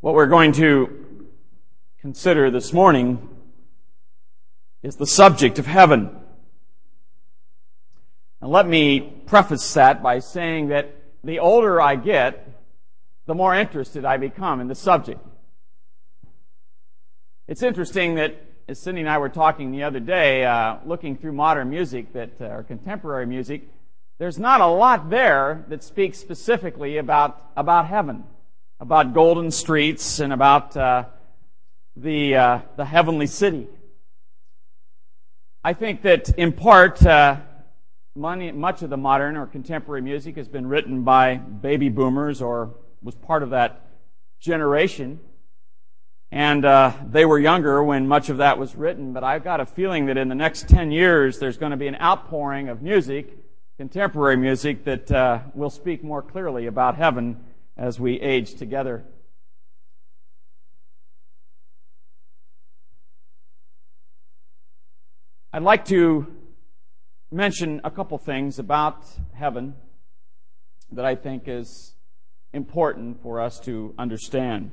What we're going to consider this morning is the subject of heaven. And let me preface that by saying that the older I get, the more interested I become in the subject. It's interesting that as Cindy and I were talking the other day, uh, looking through modern music that uh, or contemporary music, there's not a lot there that speaks specifically about about heaven about golden streets and about uh, the uh, the heavenly city. I think that in part, uh, money, much of the modern or contemporary music has been written by baby boomers or was part of that generation. And uh, they were younger when much of that was written, but I've got a feeling that in the next 10 years there's going to be an outpouring of music, contemporary music, that uh, will speak more clearly about heaven as we age together. I'd like to mention a couple things about heaven that I think is important for us to understand.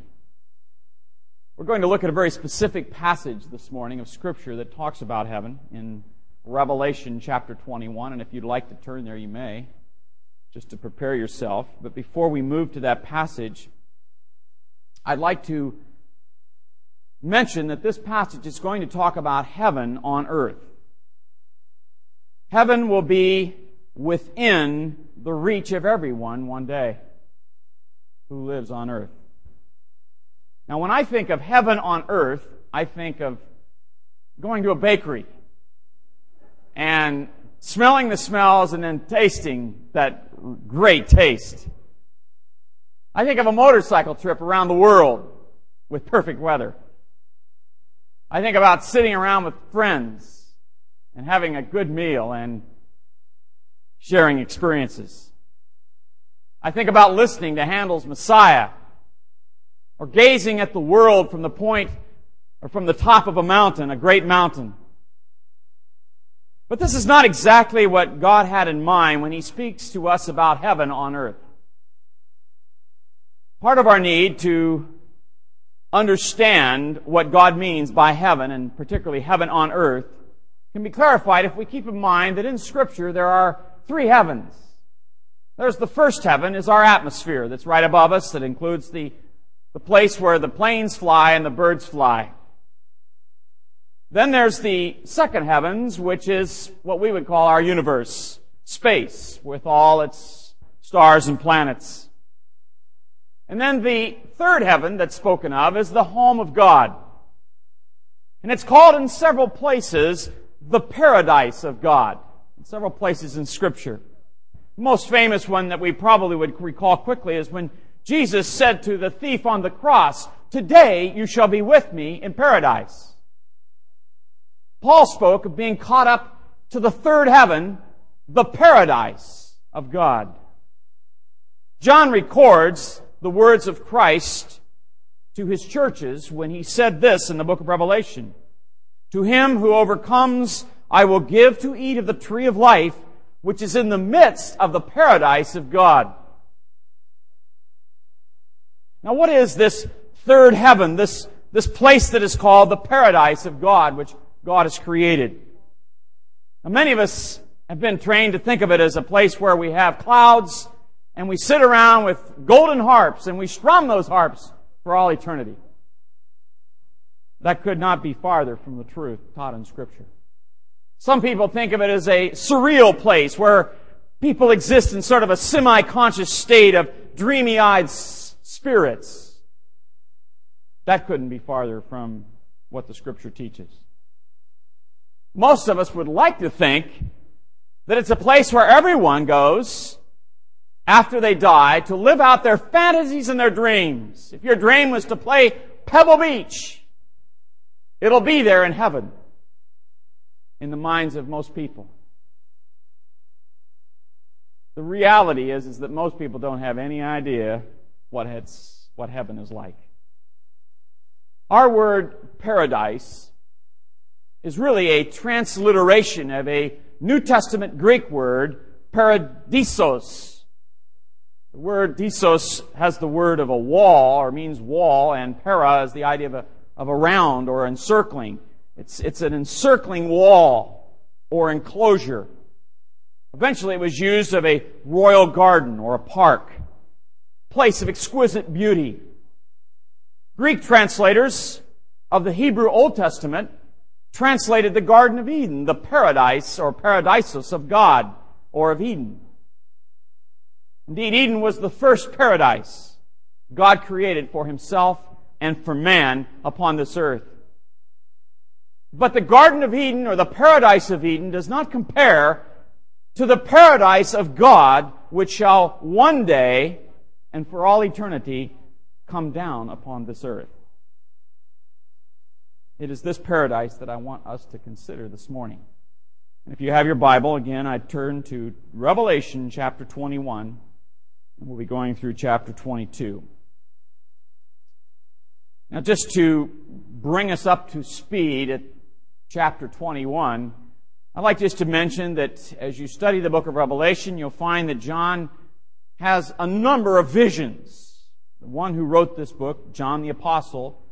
We're going to look at a very specific passage this morning of Scripture that talks about heaven in Revelation chapter 21, and if you'd like to turn there, you may just to prepare yourself. But before we move to that passage, I'd like to mention that this passage is going to talk about heaven on earth. Heaven will be within the reach of everyone one day who lives on earth. Now, when I think of heaven on earth, I think of going to a bakery and smelling the smells and then tasting that great taste. I think of a motorcycle trip around the world with perfect weather. I think about sitting around with friends and having a good meal and sharing experiences. I think about listening to Handel's Messiah or gazing at the world from the point or from the top of a mountain, a great mountain. But this is not exactly what God had in mind when He speaks to us about heaven on earth. Part of our need to understand what God means by heaven, and particularly heaven on earth, can be clarified if we keep in mind that in Scripture there are three heavens. There's the first heaven is our atmosphere that's right above us that includes the, the place where the planes fly and the birds fly. Then there's the second heavens, which is what we would call our universe, space, with all its stars and planets. And then the third heaven that's spoken of is the home of God. And it's called in several places the paradise of God. In several places in scripture. The most famous one that we probably would recall quickly is when Jesus said to the thief on the cross, Today you shall be with me in paradise. Paul spoke of being caught up to the third heaven, the paradise of God. John records the words of Christ to his churches when he said this in the book of Revelation. To him who overcomes, I will give to eat of the tree of life, which is in the midst of the paradise of God. Now what is this third heaven, this, this place that is called the paradise of God, which God has created. Now, many of us have been trained to think of it as a place where we have clouds and we sit around with golden harps and we strum those harps for all eternity. That could not be farther from the truth taught in Scripture. Some people think of it as a surreal place where people exist in sort of a semi-conscious state of dreamy-eyed spirits. That couldn't be farther from what the Scripture teaches most of us would like to think that it's a place where everyone goes after they die to live out their fantasies and their dreams. If your dream was to play Pebble Beach, it'll be there in heaven in the minds of most people. The reality is, is that most people don't have any idea what, it's, what heaven is like. Our word paradise is really a transliteration of a New Testament Greek word, paradisos. The word disos has the word of a wall, or means wall, and para is the idea of a, of a round or encircling. It's, it's an encircling wall or enclosure. Eventually it was used of a royal garden or a park, place of exquisite beauty. Greek translators of the Hebrew Old Testament translated the Garden of Eden, the paradise or paradisos of God or of Eden. Indeed, Eden was the first paradise God created for himself and for man upon this earth. But the Garden of Eden or the paradise of Eden does not compare to the paradise of God which shall one day and for all eternity come down upon this earth. It is this paradise that I want us to consider this morning. And if you have your Bible, again, I turn to Revelation chapter 21. And we'll be going through chapter 22. Now, just to bring us up to speed at chapter 21, I'd like just to mention that as you study the book of Revelation, you'll find that John has a number of visions. The one who wrote this book, John the Apostle,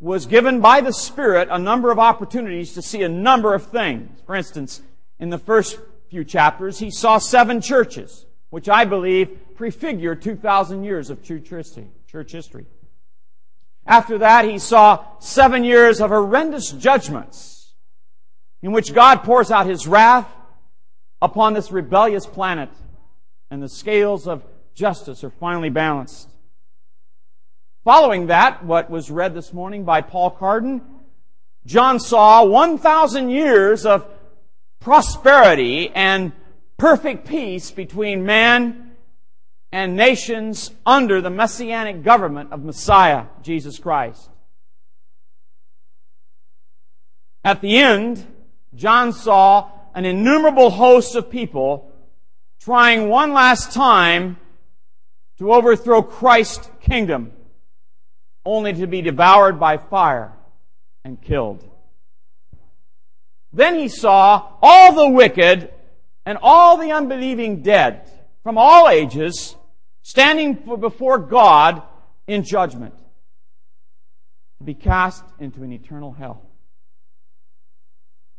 was given by the Spirit a number of opportunities to see a number of things. For instance, in the first few chapters, he saw seven churches which I believe prefigure 2,000 years of church history. Church history. After that, he saw seven years of horrendous judgments in which God pours out his wrath upon this rebellious planet and the scales of justice are finally balanced. Following that, what was read this morning by Paul Carden, John saw 1,000 years of prosperity and perfect peace between man and nations under the messianic government of Messiah, Jesus Christ. At the end, John saw an innumerable host of people trying one last time to overthrow Christ's kingdom, only to be devoured by fire and killed. Then he saw all the wicked and all the unbelieving dead from all ages standing before God in judgment to be cast into an eternal hell.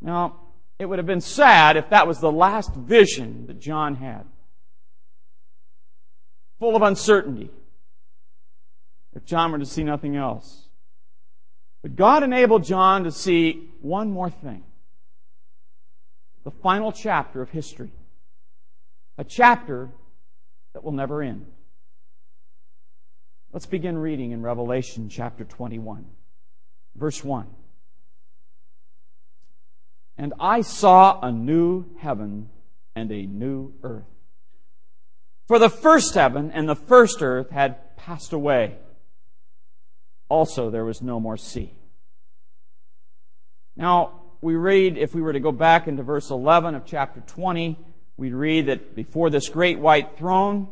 Now, it would have been sad if that was the last vision that John had. Full of uncertainty. If John were to see nothing else. But God enabled John to see one more thing the final chapter of history. A chapter that will never end. Let's begin reading in Revelation chapter 21, verse 1. And I saw a new heaven and a new earth. For the first heaven and the first earth had passed away. Also, there was no more sea. Now, we read, if we were to go back into verse 11 of chapter 20, we'd read that before this great white throne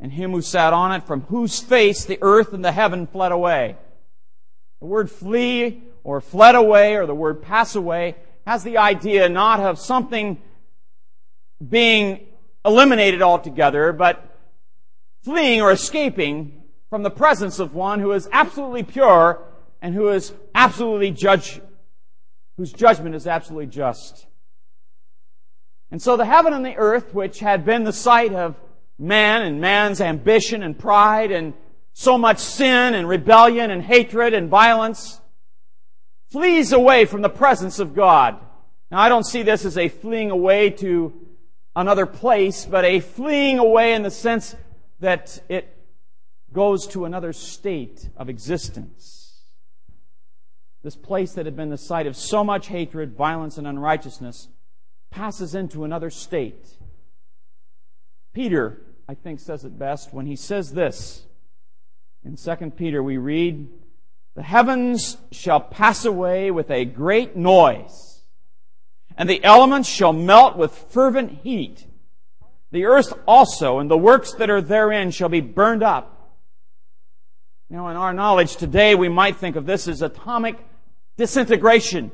and him who sat on it, from whose face the earth and the heaven fled away. The word flee or fled away or the word pass away has the idea not of something being eliminated altogether, but fleeing or escaping from the presence of one who is absolutely pure and who is absolutely judge, whose judgment is absolutely just. And so the heaven and the earth, which had been the site of man and man's ambition and pride and so much sin and rebellion and hatred and violence, flees away from the presence of God. Now I don't see this as a fleeing away to another place, but a fleeing away in the sense that it goes to another state of existence this place that had been the site of so much hatred, violence, and unrighteousness, passes into another state. Peter, I think, says it best when he says this. In 2 Peter, we read, The heavens shall pass away with a great noise, and the elements shall melt with fervent heat. The earth also and the works that are therein shall be burned up. Now, in our knowledge today, we might think of this as atomic disintegration,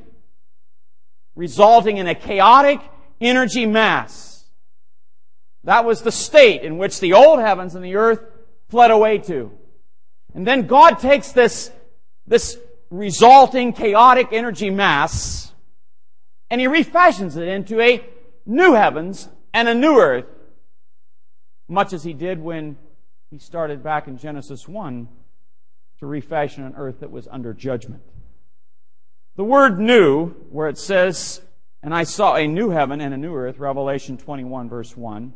resulting in a chaotic energy mass. That was the state in which the old heavens and the earth fled away to. And then God takes this, this resulting chaotic energy mass and he refashions it into a new heavens and a new earth, much as he did when he started back in Genesis 1 to refashion an earth that was under judgment. The word new, where it says, and I saw a new heaven and a new earth, Revelation 21 verse 1,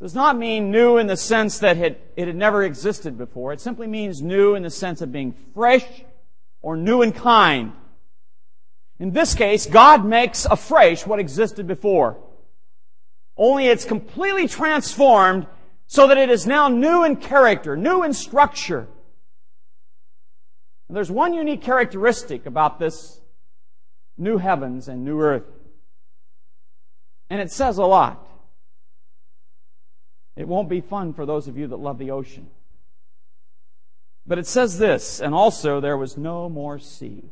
does not mean new in the sense that it, it had never existed before. It simply means new in the sense of being fresh or new in kind. In this case, God makes afresh what existed before. Only it's completely transformed so that it is now new in character, new in structure. And there's one unique characteristic about this new heavens and new earth. And it says a lot. It won't be fun for those of you that love the ocean. But it says this, and also there was no more sea.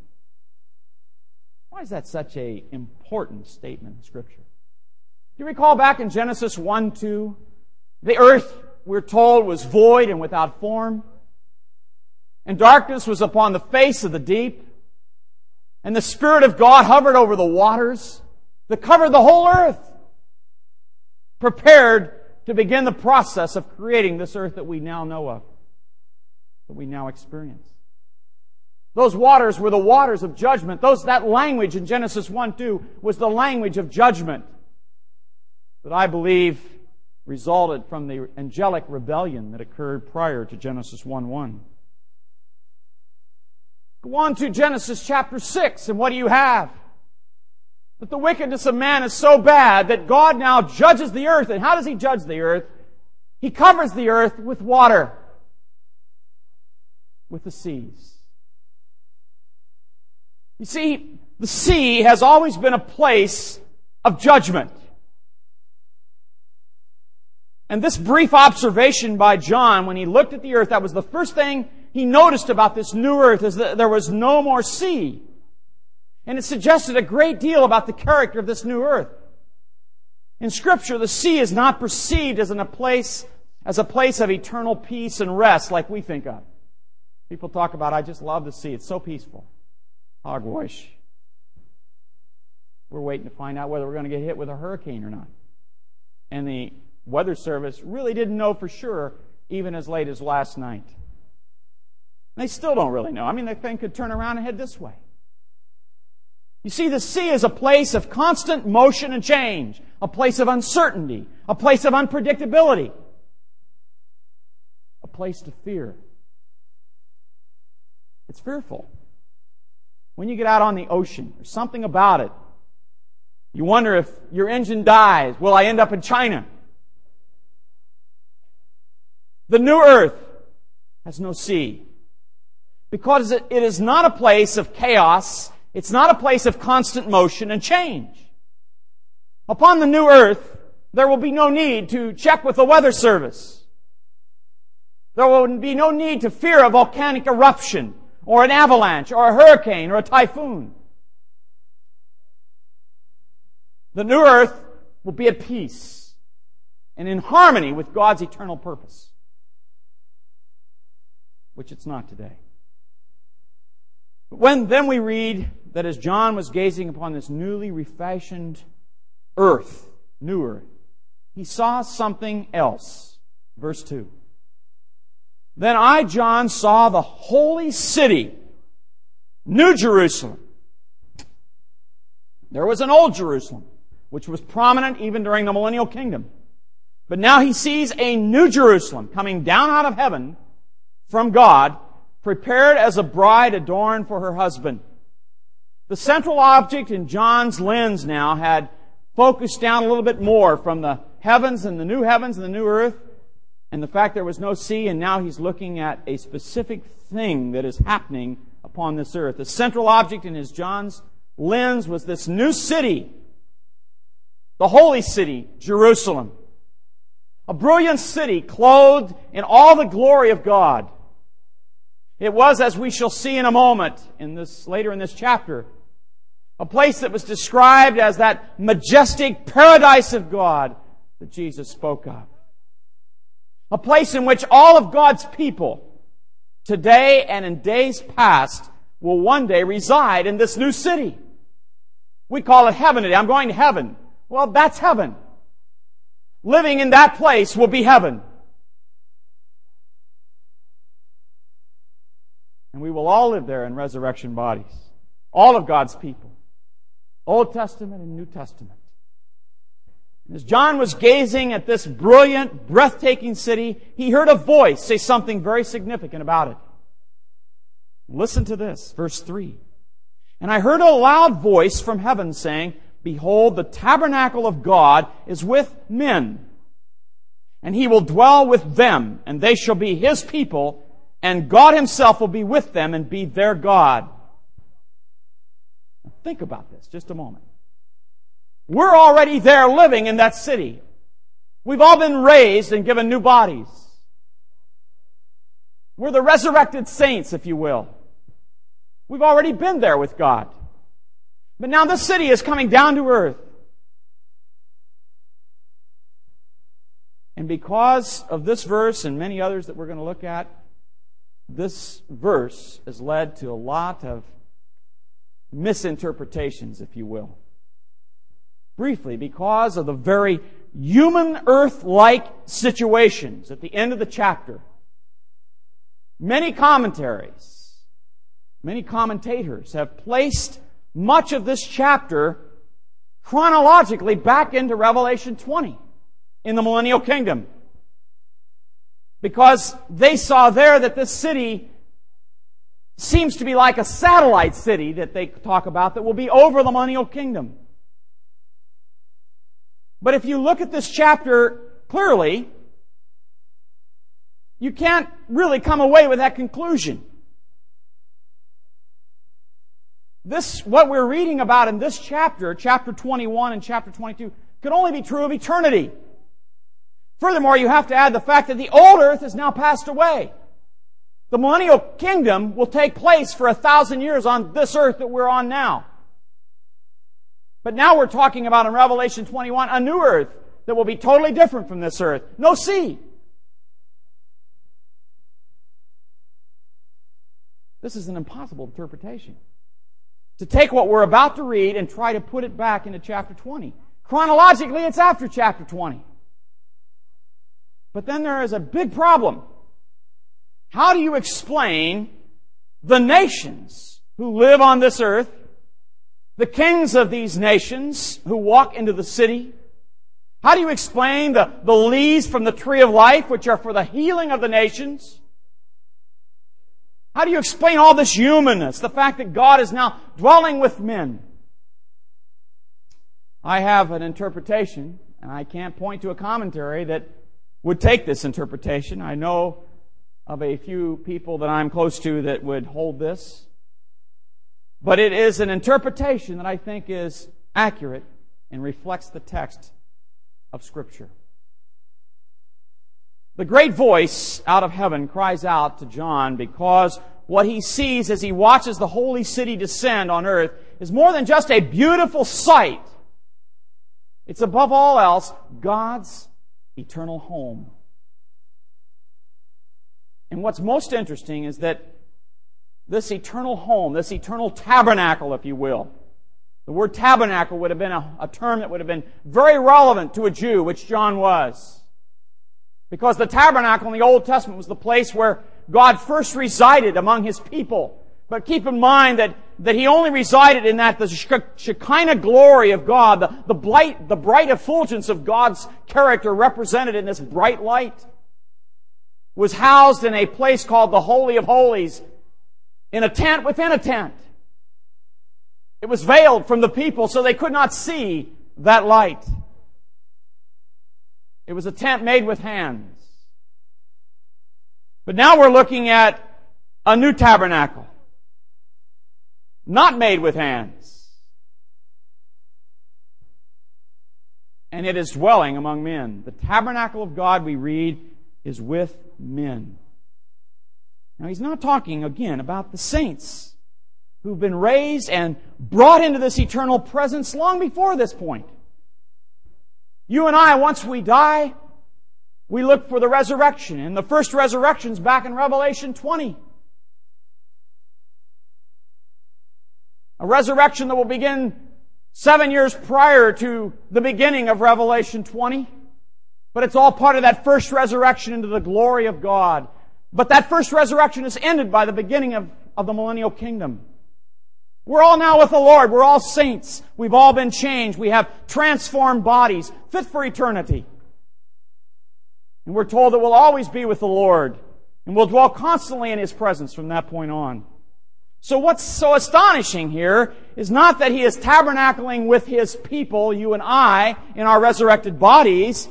Why is that such a important statement in Scripture? Do you recall back in Genesis 1 2? The earth, we're told, was void and without form. And darkness was upon the face of the deep. And the Spirit of God hovered over the waters that covered the whole earth. Prepared to begin the process of creating this earth that we now know of. That we now experience. Those waters were the waters of judgment. Those, that language in Genesis 1 2 was the language of judgment that I believe resulted from the angelic rebellion that occurred prior to Genesis 1 1. Go on to Genesis chapter 6, and what do you have? That the wickedness of man is so bad that God now judges the earth. And how does He judge the earth? He covers the earth with water, with the seas. You see, the sea has always been a place of judgment. And this brief observation by John, when he looked at the earth, that was the first thing he noticed about this new earth, is that there was no more sea. And it suggested a great deal about the character of this new earth. In scripture, the sea is not perceived as a place, as a place of eternal peace and rest like we think of. People talk about, I just love the sea. It's so peaceful. Hogwash. We're waiting to find out whether we're going to get hit with a hurricane or not. And the weather service really didn't know for sure even as late as last night. They still don't really know. I mean, the thing could turn around and head this way. You see, the sea is a place of constant motion and change, a place of uncertainty, a place of unpredictability, a place to fear. It's fearful. When you get out on the ocean, there's something about it. You wonder if your engine dies, will I end up in China? The new earth has no sea. Because it is not a place of chaos, it's not a place of constant motion and change. Upon the new earth, there will be no need to check with the weather service. There will be no need to fear a volcanic eruption or an avalanche or a hurricane or a typhoon. The new earth will be at peace and in harmony with God's eternal purpose, which it's not today. When then we read that as John was gazing upon this newly refashioned earth, new earth, he saw something else. Verse 2. Then I, John, saw the holy city, New Jerusalem. There was an old Jerusalem, which was prominent even during the millennial kingdom. But now he sees a new Jerusalem coming down out of heaven from God, prepared as a bride adorned for her husband. The central object in John's lens now had focused down a little bit more from the heavens and the new heavens and the new earth and the fact there was no sea, and now he's looking at a specific thing that is happening upon this earth. The central object in his John's lens was this new city, the holy city, Jerusalem. A brilliant city clothed in all the glory of God. It was, as we shall see in a moment, in this, later in this chapter, a place that was described as that majestic paradise of God that Jesus spoke of. A place in which all of God's people, today and in days past, will one day reside in this new city. We call it heaven today. I'm going to heaven. Well, that's heaven. Living in that place will be heaven. And we will all live there in resurrection bodies. All of God's people. Old Testament and New Testament. As John was gazing at this brilliant, breathtaking city, he heard a voice say something very significant about it. Listen to this, verse 3. And I heard a loud voice from heaven saying, Behold, the tabernacle of God is with men, and he will dwell with them, and they shall be his people, and God himself will be with them and be their God. Think about this just a moment. We're already there living in that city. We've all been raised and given new bodies. We're the resurrected saints, if you will. We've already been there with God. But now this city is coming down to earth. And because of this verse and many others that we're going to look at, this verse has led to a lot of misinterpretations, if you will. Briefly, because of the very human earth like situations at the end of the chapter, many commentaries, many commentators have placed much of this chapter chronologically back into Revelation 20 in the millennial kingdom. Because they saw there that this city seems to be like a satellite city that they talk about that will be over the millennial kingdom. But if you look at this chapter clearly, you can't really come away with that conclusion. This, what we're reading about in this chapter, chapter 21 and chapter 22, could only be true of eternity. Furthermore, you have to add the fact that the old earth has now passed away. The millennial kingdom will take place for a thousand years on this earth that we're on now. But now we're talking about in Revelation 21 a new earth that will be totally different from this earth. No sea. This is an impossible interpretation to take what we're about to read and try to put it back into chapter 20. Chronologically, it's after chapter 20. But then there is a big problem. How do you explain the nations who live on this earth, the kings of these nations who walk into the city? How do you explain the, the leaves from the tree of life, which are for the healing of the nations? How do you explain all this humanness? The fact that God is now dwelling with men. I have an interpretation, and I can't point to a commentary that would take this interpretation. I know of a few people that I'm close to that would hold this. But it is an interpretation that I think is accurate and reflects the text of Scripture. The great voice out of heaven cries out to John because what he sees as he watches the holy city descend on earth is more than just a beautiful sight. It's above all else God's eternal home. And what's most interesting is that this eternal home, this eternal tabernacle, if you will, the word tabernacle would have been a, a term that would have been very relevant to a Jew, which John was. Because the tabernacle in the Old Testament was the place where God first resided among His people. But keep in mind that, that He only resided in that the Shekinah glory of God, the, the, bright, the bright effulgence of God's character represented in this bright light, was housed in a place called the Holy of Holies, in a tent within a tent. It was veiled from the people so they could not see that light. It was a tent made with hands. But now we're looking at a new tabernacle. Not made with hands. And it is dwelling among men. The tabernacle of God, we read, is with men. Now he's not talking again about the saints who've been raised and brought into this eternal presence long before this point. You and I, once we die, we look for the resurrection. And the first resurrection's back in Revelation 20. A resurrection that will begin seven years prior to the beginning of Revelation 20. But it's all part of that first resurrection into the glory of God. But that first resurrection is ended by the beginning of, of the millennial kingdom. We're all now with the Lord. We're all saints. We've all been changed. We have transformed bodies fit for eternity. And we're told that we'll always be with the Lord and we'll dwell constantly in His presence from that point on. So what's so astonishing here is not that He is tabernacling with His people, you and I, in our resurrected bodies.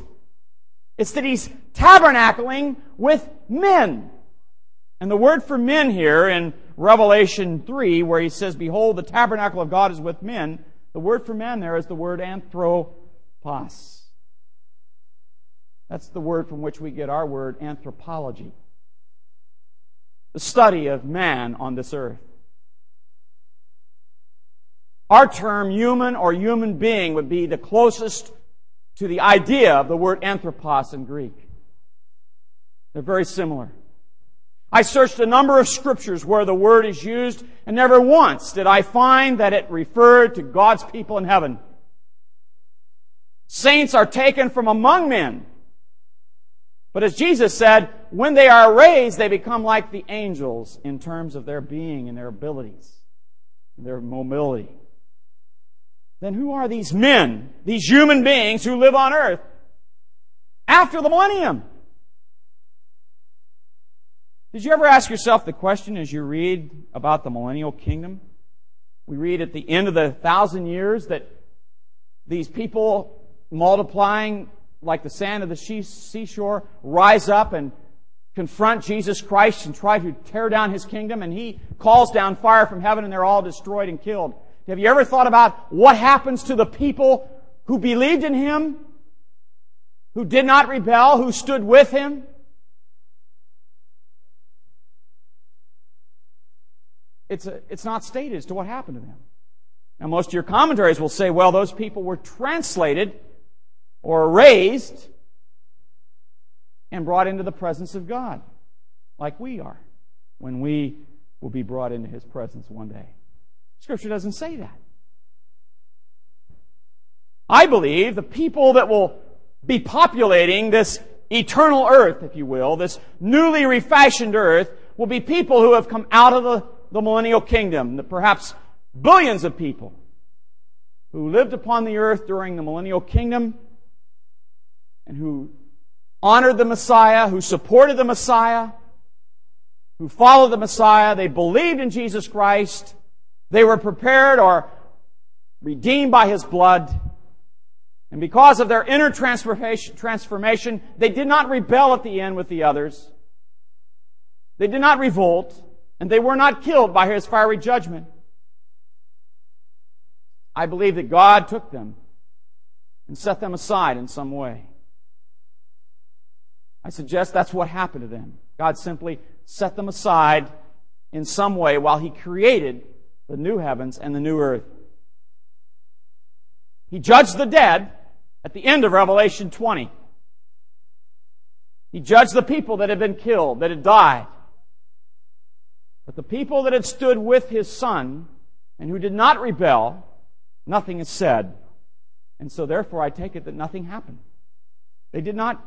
It's that He's tabernacling with men. And the word for men here in Revelation 3, where he says, Behold, the tabernacle of God is with men, the word for man there is the word anthropos. That's the word from which we get our word anthropology. The study of man on this earth. Our term human or human being would be the closest to the idea of the word anthropos in Greek. They're very similar. I searched a number of scriptures where the word is used, and never once did I find that it referred to God's people in heaven. Saints are taken from among men. But as Jesus said, when they are raised, they become like the angels in terms of their being and their abilities, and their mobility. Then who are these men, these human beings who live on earth after the millennium? Did you ever ask yourself the question as you read about the millennial kingdom? We read at the end of the thousand years that these people multiplying like the sand of the seashore rise up and confront Jesus Christ and try to tear down his kingdom and he calls down fire from heaven and they're all destroyed and killed. Have you ever thought about what happens to the people who believed in him, who did not rebel, who stood with him? it's, a, it's not stated as to what happened to them. Now, most of your commentaries will say, well, those people were translated or raised and brought into the presence of God, like we are, when we will be brought into His presence one day. Scripture doesn't say that. I believe the people that will be populating this eternal earth, if you will, this newly refashioned earth, will be people who have come out of the the millennial kingdom, the perhaps billions of people who lived upon the earth during the millennial kingdom and who honored the Messiah, who supported the Messiah, who followed the Messiah, they believed in Jesus Christ, they were prepared or redeemed by His blood, and because of their inner transformation, they did not rebel at the end with the others. They did not revolt and they were not killed by his fiery judgment. I believe that God took them and set them aside in some way. I suggest that's what happened to them. God simply set them aside in some way while He created the new heavens and the new earth. He judged the dead at the end of Revelation 20. He judged the people that had been killed, that had died. But the people that had stood with his son and who did not rebel, nothing is said. And so therefore I take it that nothing happened. They did not,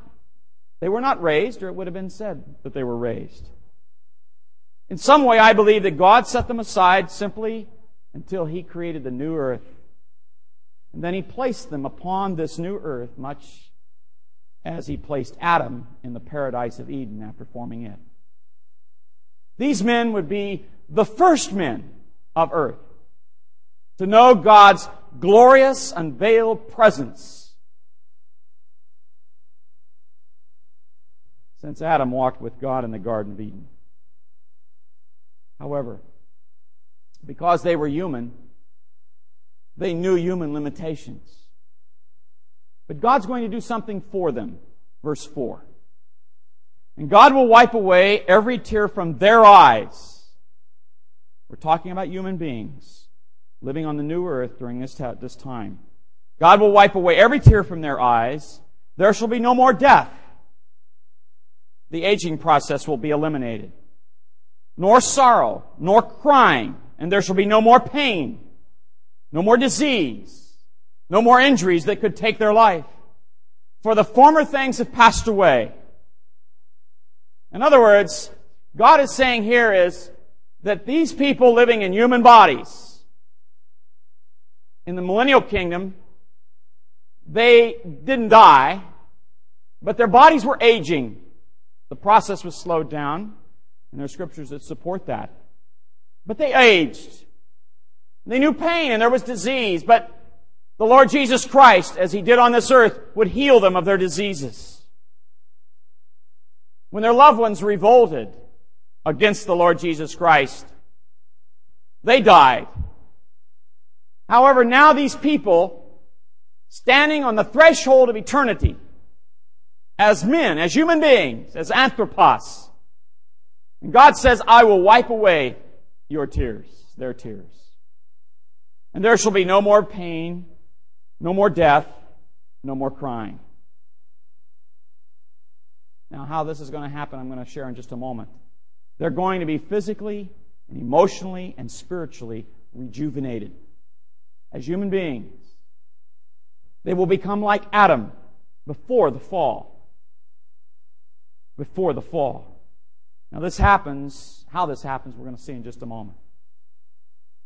they were not raised, or it would have been said that they were raised. In some way, I believe that God set them aside simply until He created the new earth. And then He placed them upon this new earth, much as He placed Adam in the paradise of Eden after forming it. These men would be the first men of earth to know God's glorious unveiled presence. Since Adam walked with God in the Garden of Eden. However, because they were human, they knew human limitations. But God's going to do something for them. Verse 4. And God will wipe away every tear from their eyes. We're talking about human beings living on the new earth during this, this time. God will wipe away every tear from their eyes. There shall be no more death. The aging process will be eliminated. Nor sorrow, nor crying, and there shall be no more pain, no more disease, no more injuries that could take their life. For the former things have passed away. In other words, God is saying here is that these people living in human bodies in the millennial kingdom, they didn't die, but their bodies were aging. The process was slowed down, and there are scriptures that support that. But they aged. They knew pain and there was disease, but the Lord Jesus Christ, as He did on this earth, would heal them of their diseases. When their loved ones revolted against the Lord Jesus Christ, they died. However, now these people, standing on the threshold of eternity, as men, as human beings, as anthropos, and God says, I will wipe away your tears, their tears. And there shall be no more pain, no more death, no more crying. Now, how this is going to happen, I'm going to share in just a moment. They're going to be physically and emotionally and spiritually rejuvenated as human beings. They will become like Adam before the fall. Before the fall. Now, this happens, how this happens, we're going to see in just a moment.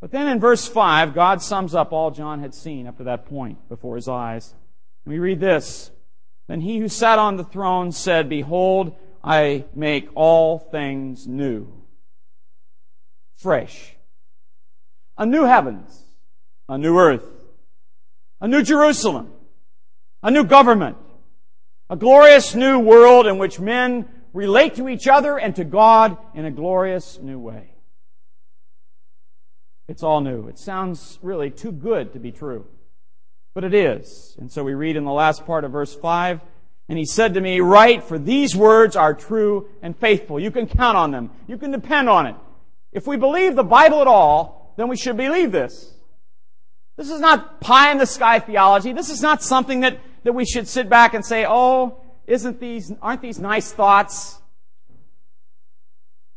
But then in verse 5, God sums up all John had seen up to that point before his eyes. And we read this Then he who sat on the throne said, Behold, I make all things new. Fresh. A new heavens, a new earth, a new Jerusalem, a new government, a glorious new world in which men relate to each other and to God in a glorious new way. It's all new. It sounds really too good to be true. But it is. And so we read in the last part of verse 5, and he said to me, Write, for these words are true and faithful. You can count on them. You can depend on it. If we believe the Bible at all, then we should believe this. This is not pie in the sky theology. This is not something that, that we should sit back and say, oh, isn't these, aren't these nice thoughts?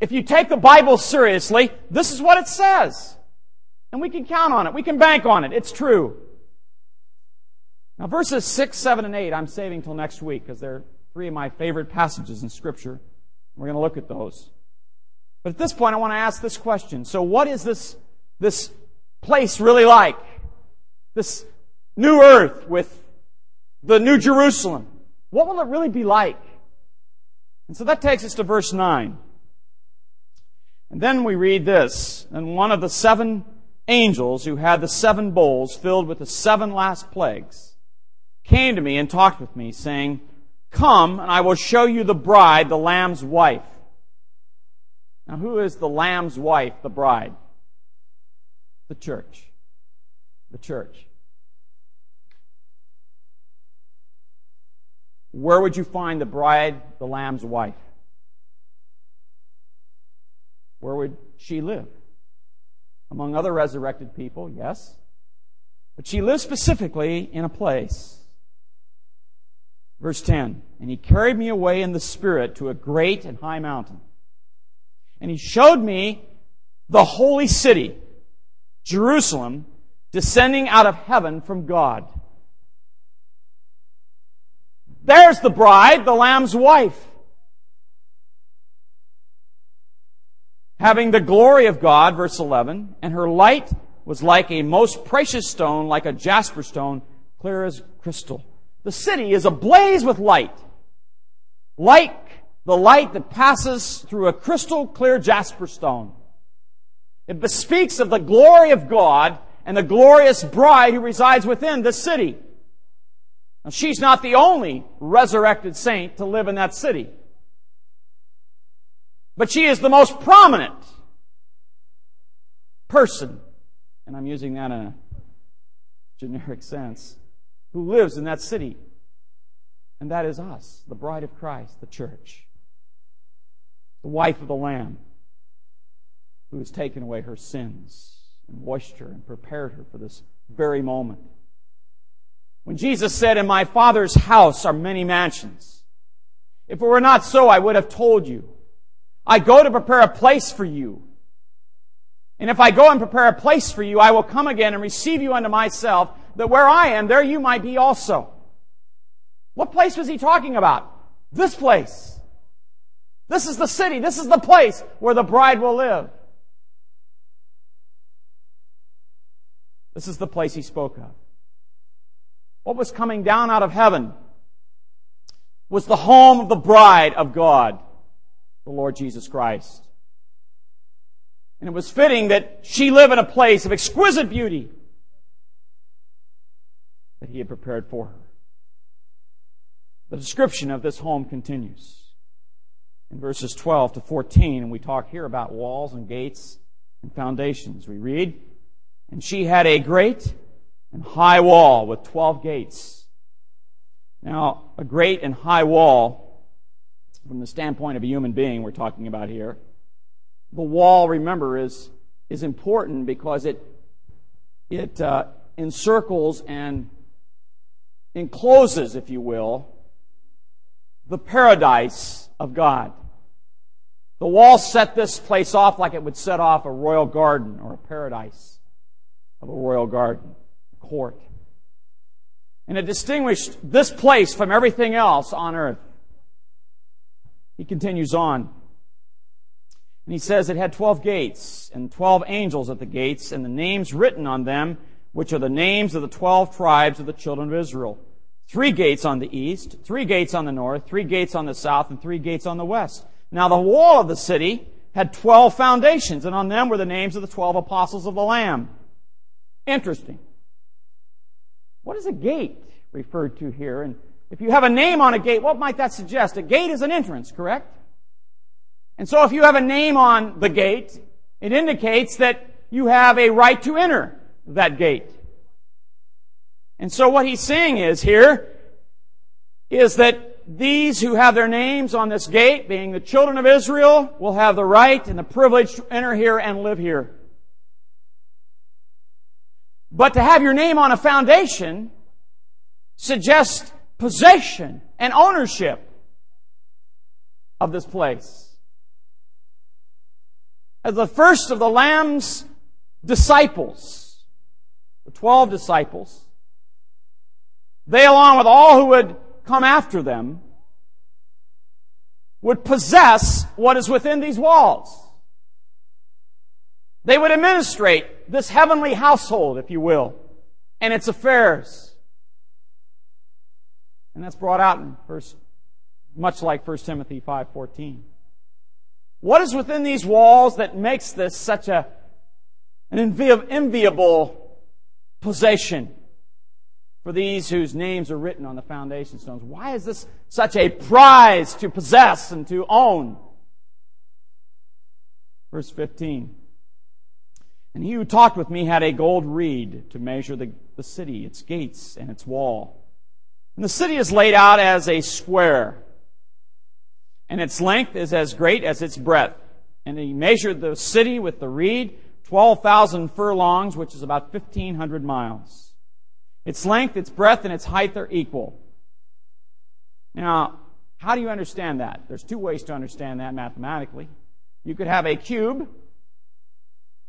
If you take the Bible seriously, this is what it says. And we can count on it. We can bank on it. It's true. Now, verses 6, 7, and 8, I'm saving till next week because they're three of my favorite passages in Scripture. We're going to look at those. But at this point, I want to ask this question. So, what is this, this place really like? This new earth with the new Jerusalem. What will it really be like? And so that takes us to verse 9. And then we read this. And one of the seven angels who had the seven bowls filled with the seven last plagues came to me and talked with me, saying, Come, and I will show you the bride, the Lamb's wife. Now, who is the Lamb's wife, the bride? The church. The church. Where would you find the bride, the Lamb's wife? Where would she live? among other resurrected people, yes. But she lives specifically in a place. Verse 10 And he carried me away in the Spirit to a great and high mountain. And he showed me the holy city, Jerusalem, descending out of heaven from God. There's the bride, the Lamb's wife. having the glory of God, verse 11, and her light was like a most precious stone, like a jasper stone, clear as crystal. The city is ablaze with light. Like the light that passes through a crystal clear jasper stone. It bespeaks of the glory of God and the glorious bride who resides within the city. Now, she's not the only resurrected saint to live in that city. But she is the most prominent person, and I'm using that in a generic sense, who lives in that city. And that is us, the bride of Christ, the church, the wife of the Lamb, who has taken away her sins and washed her and prepared her for this very moment. When Jesus said, In my Father's house are many mansions. If it were not so, I would have told you. I go to prepare a place for you. And if I go and prepare a place for you, I will come again and receive you unto myself, that where I am, there you might be also. What place was he talking about? This place. This is the city. This is the place where the bride will live. This is the place he spoke of. What was coming down out of heaven was the home of the bride of God, the Lord Jesus Christ. And it was fitting that she live in a place of exquisite beauty that he had prepared for her. The description of this home continues in verses 12 to 14, and we talk here about walls and gates and foundations. We read, And she had a great and high wall with 12 gates. Now, a great and high wall, from the standpoint of a human being we're talking about here, the wall, remember, is, is important because it, it uh, encircles and encloses, if you will, the paradise of God. The wall set this place off like it would set off a royal garden or a paradise of a royal garden, And it distinguished this place from everything else on earth. He continues on. And he says it had 12 gates and 12 angels at the gates and the names written on them, which are the names of the 12 tribes of the children of Israel. Three gates on the east, three gates on the north, three gates on the south, and three gates on the west. Now the wall of the city had 12 foundations, and on them were the names of the 12 apostles of the Lamb. Interesting. What is a gate referred to here? And if you have a name on a gate, what might that suggest? A gate is an entrance, correct? And so if you have a name on the gate, it indicates that you have a right to enter that gate. And so what he's saying is here is that these who have their names on this gate, being the children of Israel, will have the right and the privilege to enter here and live here. But to have your name on a foundation suggests possession and ownership of this place as the first of the Lamb's disciples, the twelve disciples, they along with all who would come after them, would possess what is within these walls. They would administrate this heavenly household, if you will, and its affairs. And that's brought out in verse, much like 1 Timothy 5.14. What is within these walls that makes this such a, an enviable possession for these whose names are written on the foundation stones? Why is this such a prize to possess and to own? Verse 15. And he who talked with me had a gold reed to measure the, the city, its gates, and its wall. And the city is laid out as a square and its length is as great as its breadth. And he measured the city with the reed, 12,000 furlongs, which is about 1,500 miles. Its length, its breadth, and its height are equal. Now, how do you understand that? There's two ways to understand that mathematically. You could have a cube,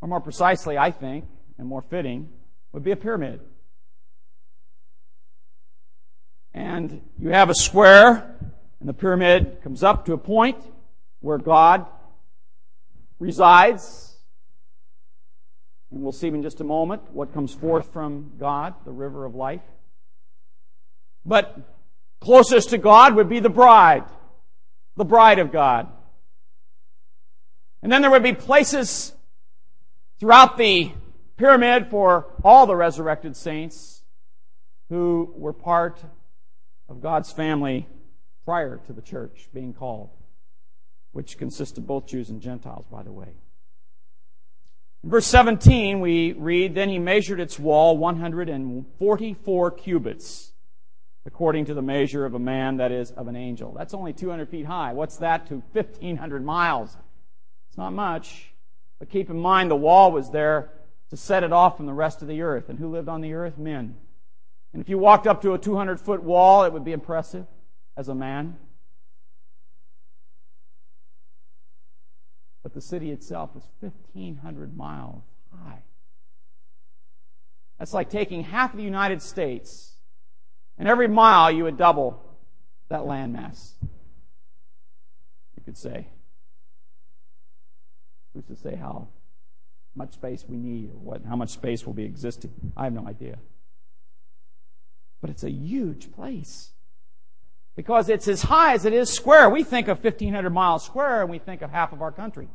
or more precisely, I think, and more fitting, would be a pyramid. And you have a square and the pyramid comes up to a point where God resides. And we'll see in just a moment what comes forth from God, the river of life. But closest to God would be the bride, the bride of God. And then there would be places throughout the pyramid for all the resurrected saints who were part of God's family prior to the church being called, which consists of both Jews and Gentiles, by the way. In verse 17, we read, Then he measured its wall 144 cubits, according to the measure of a man, that is, of an angel. That's only 200 feet high. What's that to 1,500 miles? It's not much. But keep in mind, the wall was there to set it off from the rest of the earth. And who lived on the earth? Men. And if you walked up to a 200 foot wall, it would be impressive as a man. But the city itself was 1,500 miles high. That's like taking half of the United States, and every mile you would double that landmass. You could say. Who's to say how much space we need or what, how much space will be existing? I have no idea. But it's a huge place. Because it's as high as it is square. We think of 1,500 miles square and we think of half of our country.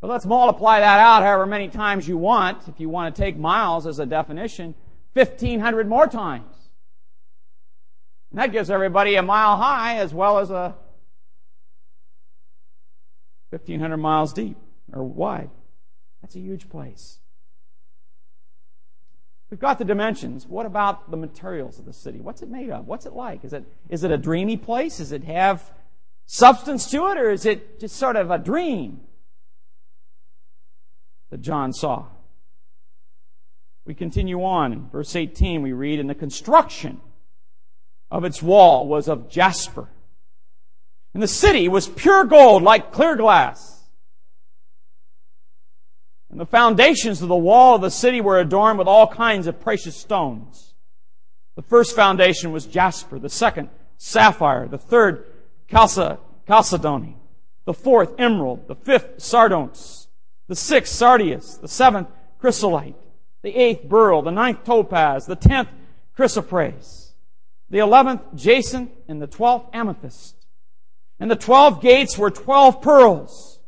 But let's multiply that out however many times you want. If you want to take miles as a definition, 1,500 more times. And that gives everybody a mile high as well as a 1,500 miles deep or wide. That's a huge place. We've got the dimensions. What about the materials of the city? What's it made of? What's it like? Is it, is it a dreamy place? Does it have substance to it or is it just sort of a dream that John saw? We continue on. Verse 18, we read, And the construction of its wall was of jasper. And the city was pure gold like clear glass. And the foundations of the wall of the city were adorned with all kinds of precious stones. The first foundation was jasper, the second, sapphire, the third, chalcedony, the fourth, emerald, the fifth, sardonyx, the sixth, sardius, the seventh, chrysolite, the eighth, beryl, the ninth, topaz, the tenth, chrysoprase, the eleventh, jacinth, and the twelfth, amethyst. And the twelve gates were twelve pearls.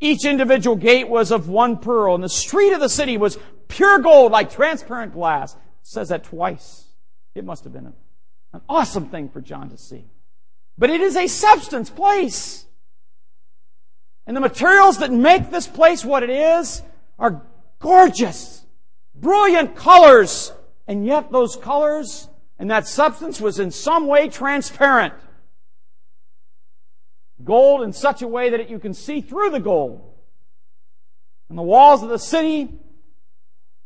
Each individual gate was of one pearl, and the street of the city was pure gold like transparent glass. It says that twice. It must have been an, an awesome thing for John to see. But it is a substance place. And the materials that make this place what it is are gorgeous, brilliant colors, and yet those colors and that substance was in some way transparent gold in such a way that you can see through the gold. And the walls of the city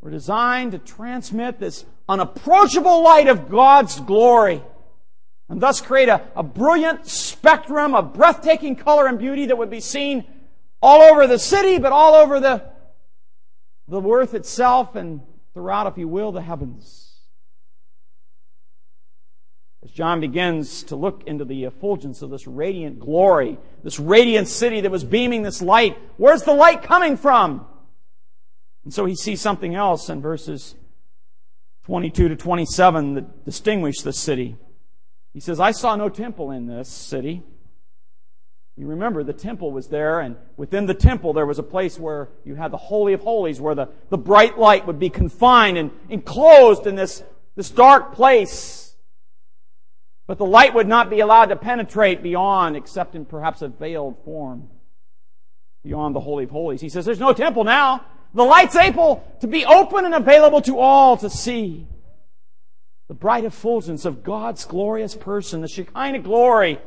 were designed to transmit this unapproachable light of God's glory and thus create a, a brilliant spectrum of breathtaking color and beauty that would be seen all over the city, but all over the, the earth itself and throughout, if you will, the heavens. As John begins to look into the effulgence of this radiant glory, this radiant city that was beaming this light, where's the light coming from? And so he sees something else in verses 22 to 27 that distinguish this city. He says, I saw no temple in this city. You remember the temple was there, and within the temple there was a place where you had the Holy of Holies, where the, the bright light would be confined and enclosed in this, this dark place but the light would not be allowed to penetrate beyond, except in perhaps a veiled form, beyond the Holy of Holies. He says, there's no temple now. The light's able to be open and available to all to see. The bright effulgence of God's glorious person, the Shekinah glory,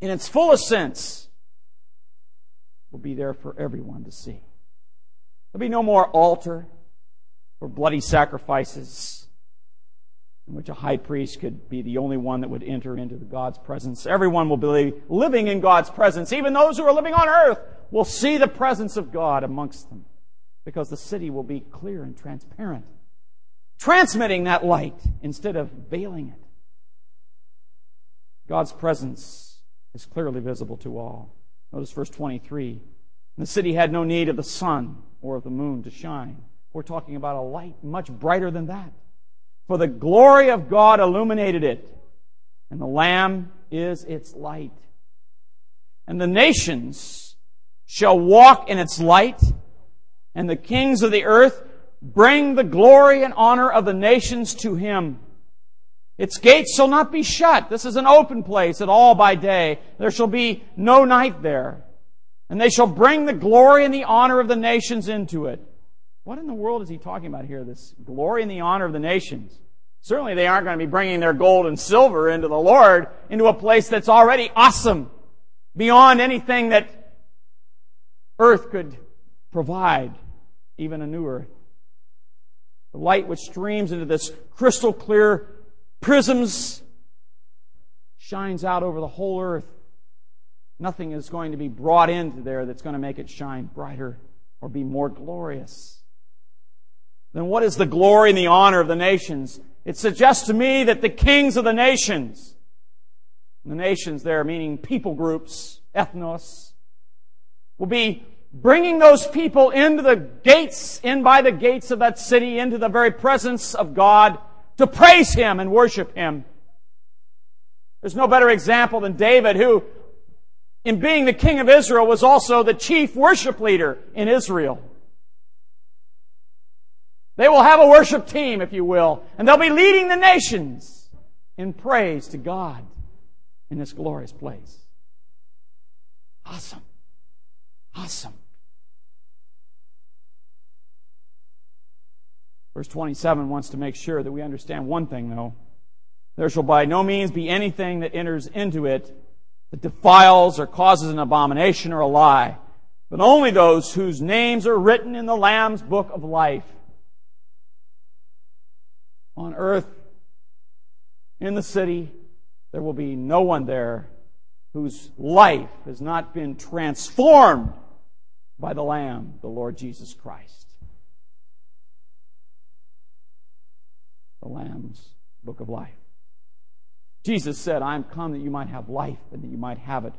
in its fullest sense, will be there for everyone to see. There'll be no more altar for bloody sacrifices which a high priest could be the only one that would enter into God's presence. Everyone will be living in God's presence. Even those who are living on earth will see the presence of God amongst them because the city will be clear and transparent, transmitting that light instead of veiling it. God's presence is clearly visible to all. Notice verse 23. The city had no need of the sun or of the moon to shine. We're talking about a light much brighter than that. For the glory of God illuminated it, and the Lamb is its light. And the nations shall walk in its light, and the kings of the earth bring the glory and honor of the nations to him. Its gates shall not be shut. This is an open place at all by day. There shall be no night there. And they shall bring the glory and the honor of the nations into it. What in the world is he talking about here? This glory and the honor of the nations. Certainly they aren't going to be bringing their gold and silver into the Lord, into a place that's already awesome, beyond anything that earth could provide, even a new earth. The light which streams into this crystal clear prisms shines out over the whole earth. Nothing is going to be brought into there that's going to make it shine brighter or be more glorious. Then what is the glory and the honor of the nations? It suggests to me that the kings of the nations, the nations there meaning people groups, ethnos, will be bringing those people into the gates, in by the gates of that city, into the very presence of God to praise Him and worship Him. There's no better example than David, who, in being the king of Israel, was also the chief worship leader in Israel. They will have a worship team, if you will, and they'll be leading the nations in praise to God in this glorious place. Awesome. Awesome. Verse 27 wants to make sure that we understand one thing, though. There shall by no means be anything that enters into it that defiles or causes an abomination or a lie, but only those whose names are written in the Lamb's book of life. On earth, in the city, there will be no one there whose life has not been transformed by the Lamb, the Lord Jesus Christ. The Lamb's book of life. Jesus said, I am come that you might have life and that you might have it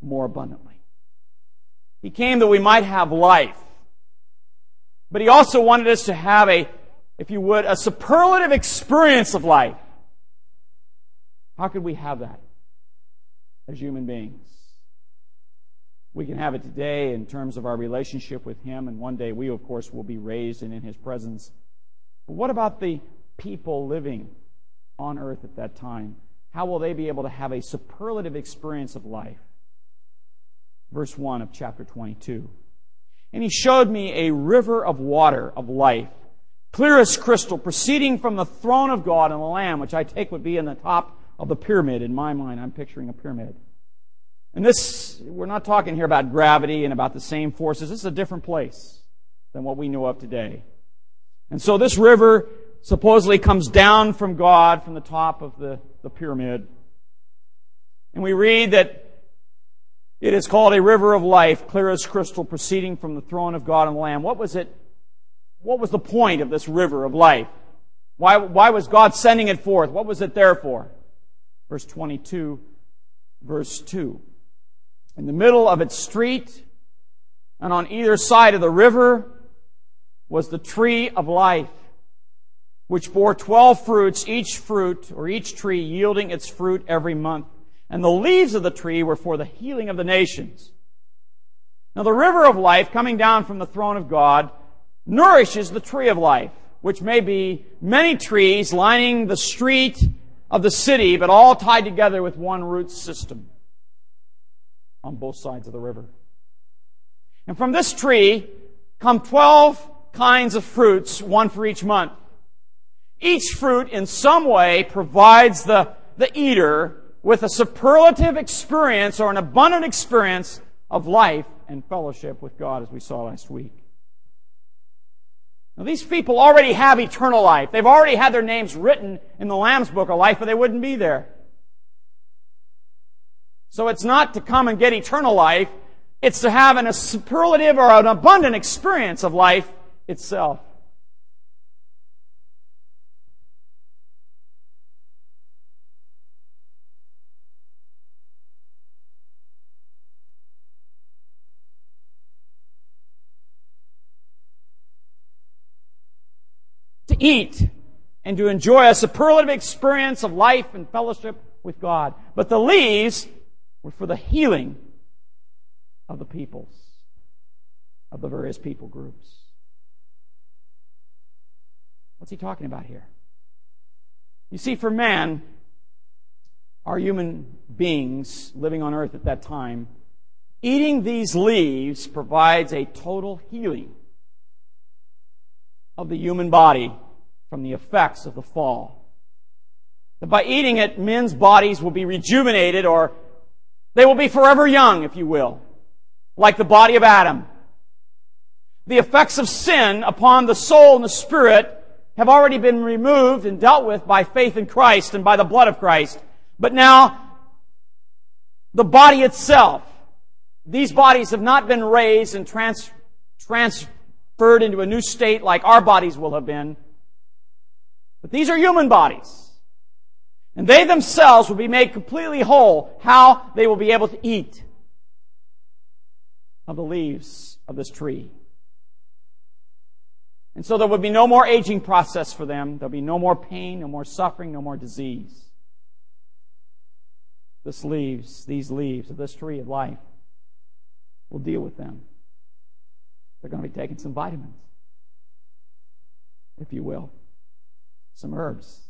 more abundantly. He came that we might have life. But he also wanted us to have a, if you would, a superlative experience of life. How could we have that as human beings? We can have it today in terms of our relationship with Him, and one day we, of course, will be raised and in His presence. But what about the people living on earth at that time? how will they be able to have a superlative experience of life? Verse 1 of chapter 22. And he showed me a river of water of life, clear as crystal, proceeding from the throne of God and the Lamb, which I take would be in the top of the pyramid. In my mind, I'm picturing a pyramid. And this, we're not talking here about gravity and about the same forces. This is a different place than what we know of today. And so this river supposedly comes down from God from the top of the, the pyramid. And we read that it is called a river of life, clear as crystal, proceeding from the throne of God and the Lamb. What was it? What was the point of this river of life? Why, why was God sending it forth? What was it there for? Verse 22, verse 2. In the middle of its street and on either side of the river was the tree of life which bore twelve fruits, each fruit or each tree yielding its fruit every month. And the leaves of the tree were for the healing of the nations. Now the river of life coming down from the throne of God nourishes the tree of life, which may be many trees lining the street of the city, but all tied together with one root system on both sides of the river. And from this tree come twelve kinds of fruits, one for each month. Each fruit in some way provides the, the eater with a superlative experience or an abundant experience of life and fellowship with God as we saw last week. Now these people already have eternal life. They've already had their names written in the Lamb's Book of Life, but they wouldn't be there. So it's not to come and get eternal life. It's to have an, a superlative or an abundant experience of life itself. To eat and to enjoy a superlative experience of life and fellowship with God. But the leaves were for the healing of the peoples, of the various people groups. What's he talking about here? You see, for man, our human beings living on earth at that time, eating these leaves provides a total healing of the human body from the effects of the fall. That by eating it, men's bodies will be rejuvenated or they will be forever young, if you will, like the body of Adam. The effects of sin upon the soul and the spirit have already been removed and dealt with by faith in Christ and by the blood of Christ. But now, the body itself, these bodies have not been raised and trans- transferred into a new state like our bodies will have been. But these are human bodies. And they themselves will be made completely whole. How? They will be able to eat of the leaves of this tree. And so there will be no more aging process for them. There'll be no more pain, no more suffering, no more disease. This leaves, these leaves of this tree of life will deal with them. They're going to be taking some vitamins, if you will, some herbs.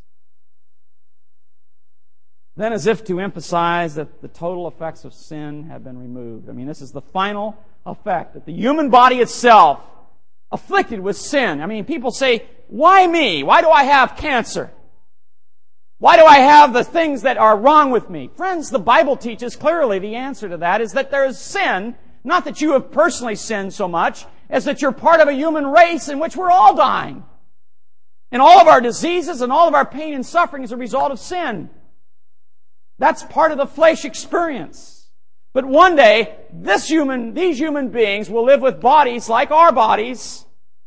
Then, as if to emphasize that the total effects of sin have been removed. I mean, this is the final effect that the human body itself afflicted with sin. I mean, people say, why me? Why do I have cancer? Why do I have the things that are wrong with me? Friends, the Bible teaches clearly the answer to that is that there is sin, not that you have personally sinned so much, as that you're part of a human race in which we're all dying. And all of our diseases and all of our pain and suffering is a result of sin. That's part of the flesh experience. But one day, this human, these human beings will live with bodies like our bodies,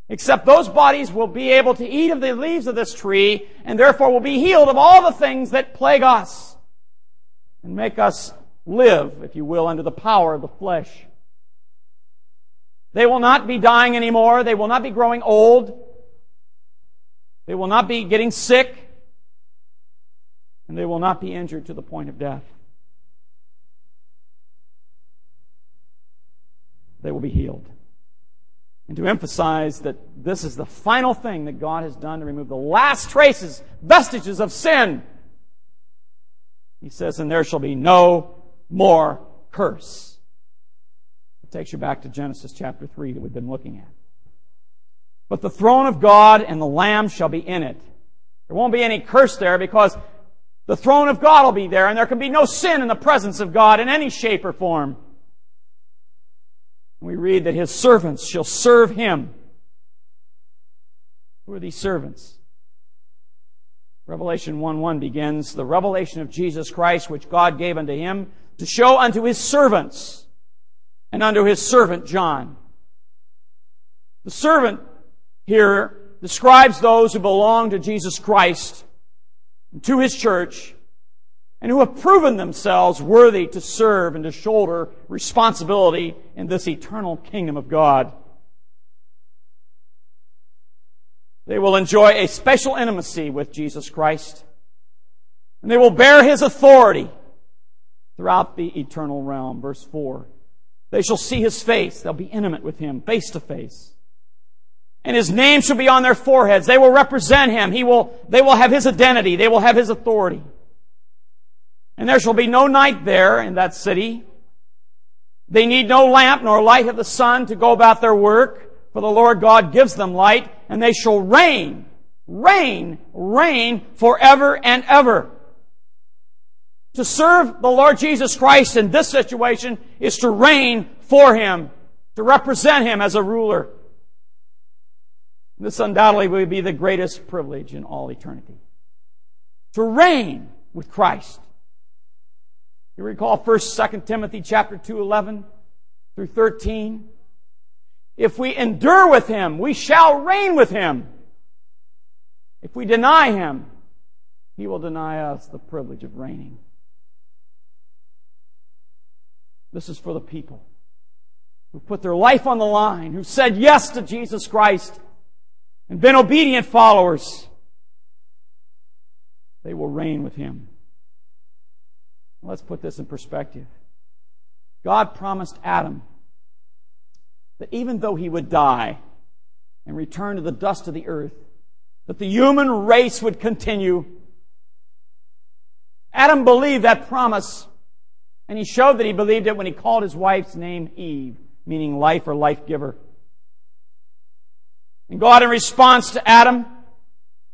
except those bodies will be able to eat of the leaves of this tree, and therefore will be healed of all the things that plague us, and make us live, if you will, under the power of the flesh. They will not be dying anymore. They will not be growing old. They will not be getting sick. And they will not be injured to the point of death. they will be healed. And to emphasize that this is the final thing that God has done to remove the last traces, vestiges of sin. He says, and there shall be no more curse. It takes you back to Genesis chapter 3 that we've been looking at. But the throne of God and the Lamb shall be in it. There won't be any curse there because the throne of God will be there and there can be no sin in the presence of God in any shape or form. We read that his servants shall serve him. Who are these servants? Revelation 1 1 begins the revelation of Jesus Christ, which God gave unto him to show unto his servants and unto his servant John. The servant here describes those who belong to Jesus Christ, and to his church, and who have proven themselves worthy to serve and to shoulder responsibility in this eternal kingdom of God. They will enjoy a special intimacy with Jesus Christ, and they will bear his authority throughout the eternal realm. Verse 4. They shall see his face. They'll be intimate with him, face to face. And his name shall be on their foreheads. They will represent him. He will, they will have his identity. They will have his authority. And there shall be no night there in that city. They need no lamp nor light of the sun to go about their work, for the Lord God gives them light, and they shall reign, reign, reign forever and ever. To serve the Lord Jesus Christ in this situation is to reign for Him, to represent Him as a ruler. This undoubtedly will be the greatest privilege in all eternity. To reign with Christ. You recall 1st, 2nd Timothy chapter 2, 11 through 13. If we endure with him, we shall reign with him. If we deny him, he will deny us the privilege of reigning. This is for the people who put their life on the line, who said yes to Jesus Christ and been obedient followers. They will reign with him. Let's put this in perspective. God promised Adam that even though he would die and return to the dust of the earth, that the human race would continue. Adam believed that promise, and he showed that he believed it when he called his wife's name Eve, meaning life or life giver. And God, in response to Adam,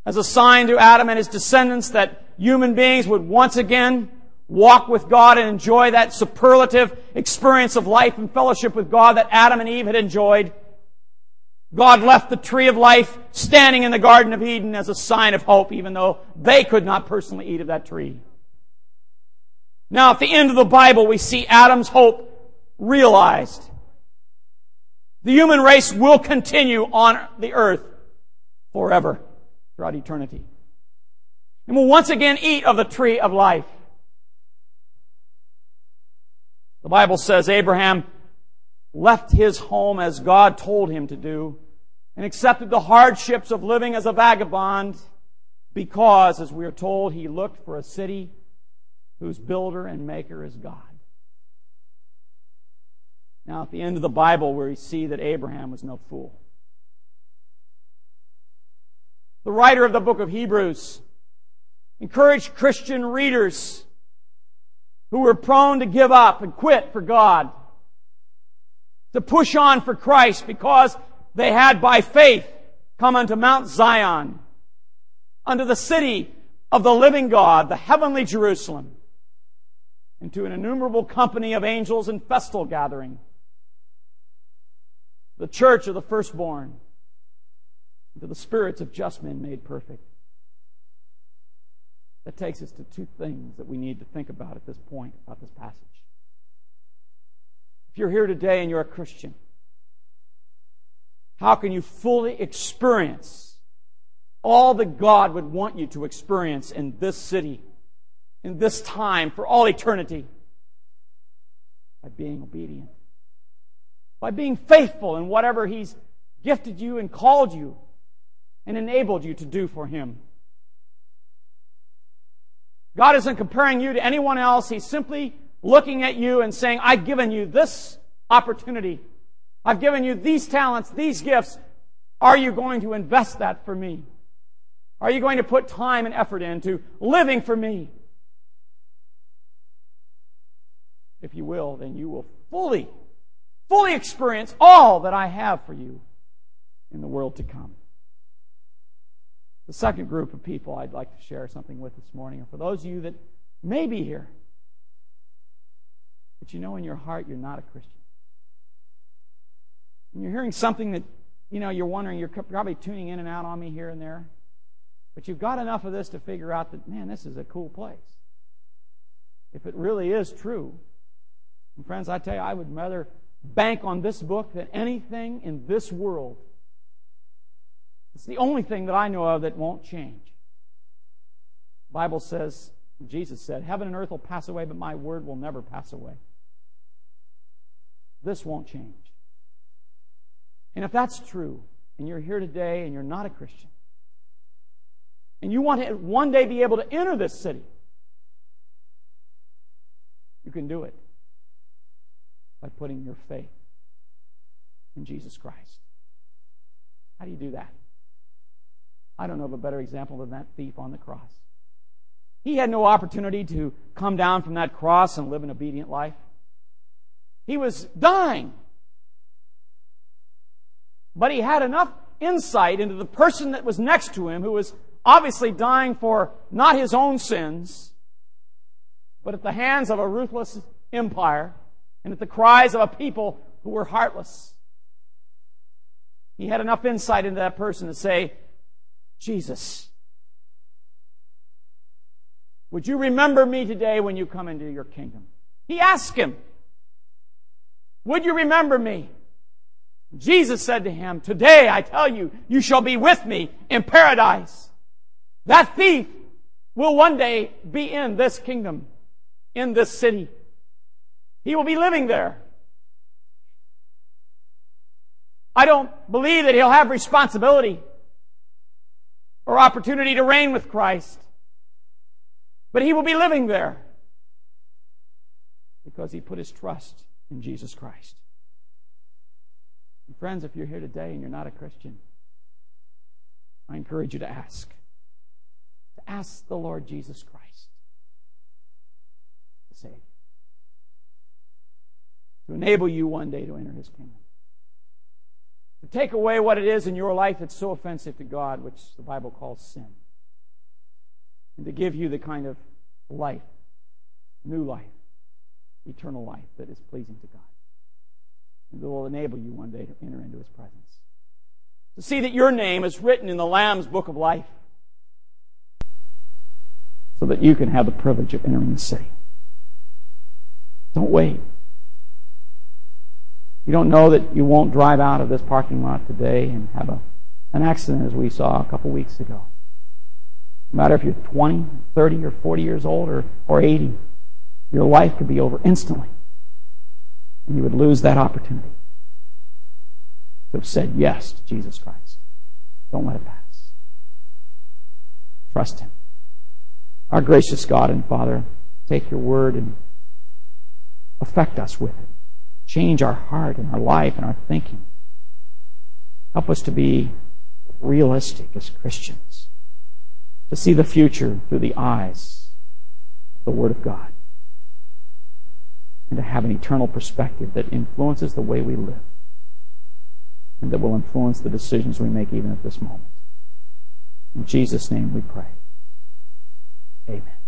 as a sign to Adam and his descendants that human beings would once again walk with God and enjoy that superlative experience of life and fellowship with God that Adam and Eve had enjoyed. God left the tree of life standing in the Garden of Eden as a sign of hope, even though they could not personally eat of that tree. Now, at the end of the Bible, we see Adam's hope realized. The human race will continue on the earth forever, throughout eternity. And will once again eat of the tree of life. The Bible says Abraham left his home as God told him to do and accepted the hardships of living as a vagabond because, as we are told, he looked for a city whose builder and maker is God. Now, at the end of the Bible, where we see that Abraham was no fool. The writer of the book of Hebrews encouraged Christian readers who were prone to give up and quit for God to push on for Christ because they had by faith come unto Mount Zion, unto the city of the living God, the heavenly Jerusalem, and to an innumerable company of angels in festal gathering, the church of the firstborn, to the spirits of just men made perfect. That takes us to two things that we need to think about at this point about this passage. If you're here today and you're a Christian, how can you fully experience all that God would want you to experience in this city, in this time, for all eternity? By being obedient. By being faithful in whatever He's gifted you and called you and enabled you to do for Him. God isn't comparing you to anyone else. He's simply looking at you and saying, I've given you this opportunity. I've given you these talents, these gifts. Are you going to invest that for me? Are you going to put time and effort into living for me? If you will, then you will fully, fully experience all that I have for you in the world to come. The second group of people I'd like to share something with this morning are for those of you that may be here, but you know in your heart you're not a Christian. And you're hearing something that, you know, you're wondering, you're probably tuning in and out on me here and there, but you've got enough of this to figure out that, man, this is a cool place. If it really is true, and friends, I tell you, I would rather bank on this book than anything in this world it's the only thing that I know of that won't change. The Bible says, Jesus said, Heaven and earth will pass away, but my word will never pass away. This won't change. And if that's true, and you're here today and you're not a Christian, and you want to one day be able to enter this city, you can do it by putting your faith in Jesus Christ. How do you do that? I don't know of a better example than that thief on the cross. He had no opportunity to come down from that cross and live an obedient life. He was dying. But he had enough insight into the person that was next to him who was obviously dying for not his own sins, but at the hands of a ruthless empire and at the cries of a people who were heartless. He had enough insight into that person to say, Jesus. Would you remember me today when you come into your kingdom? He asked him, Would you remember me? Jesus said to him, Today I tell you, you shall be with me in paradise. That thief will one day be in this kingdom, in this city. He will be living there. I don't believe that he'll have responsibility or opportunity to reign with Christ. But he will be living there because he put his trust in Jesus Christ. And friends, if you're here today and you're not a Christian, I encourage you to ask. To ask the Lord Jesus Christ to save you. To enable you one day to enter his kingdom to take away what it is in your life that's so offensive to God, which the Bible calls sin, and to give you the kind of life, new life, eternal life that is pleasing to God. And that will enable you one day to enter into His presence. to see that your name is written in the Lamb's book of life so that you can have the privilege of entering the city. Don't wait. You don't know that you won't drive out of this parking lot today and have a, an accident as we saw a couple weeks ago. No matter if you're 20, 30, or 40 years old or, or 80, your life could be over instantly. And you would lose that opportunity to have said yes to Jesus Christ. Don't let it pass. Trust Him. Our gracious God and Father, take your word and affect us with it. Change our heart and our life and our thinking. Help us to be realistic as Christians, to see the future through the eyes of the Word of God, and to have an eternal perspective that influences the way we live and that will influence the decisions we make even at this moment. In Jesus' name we pray. Amen.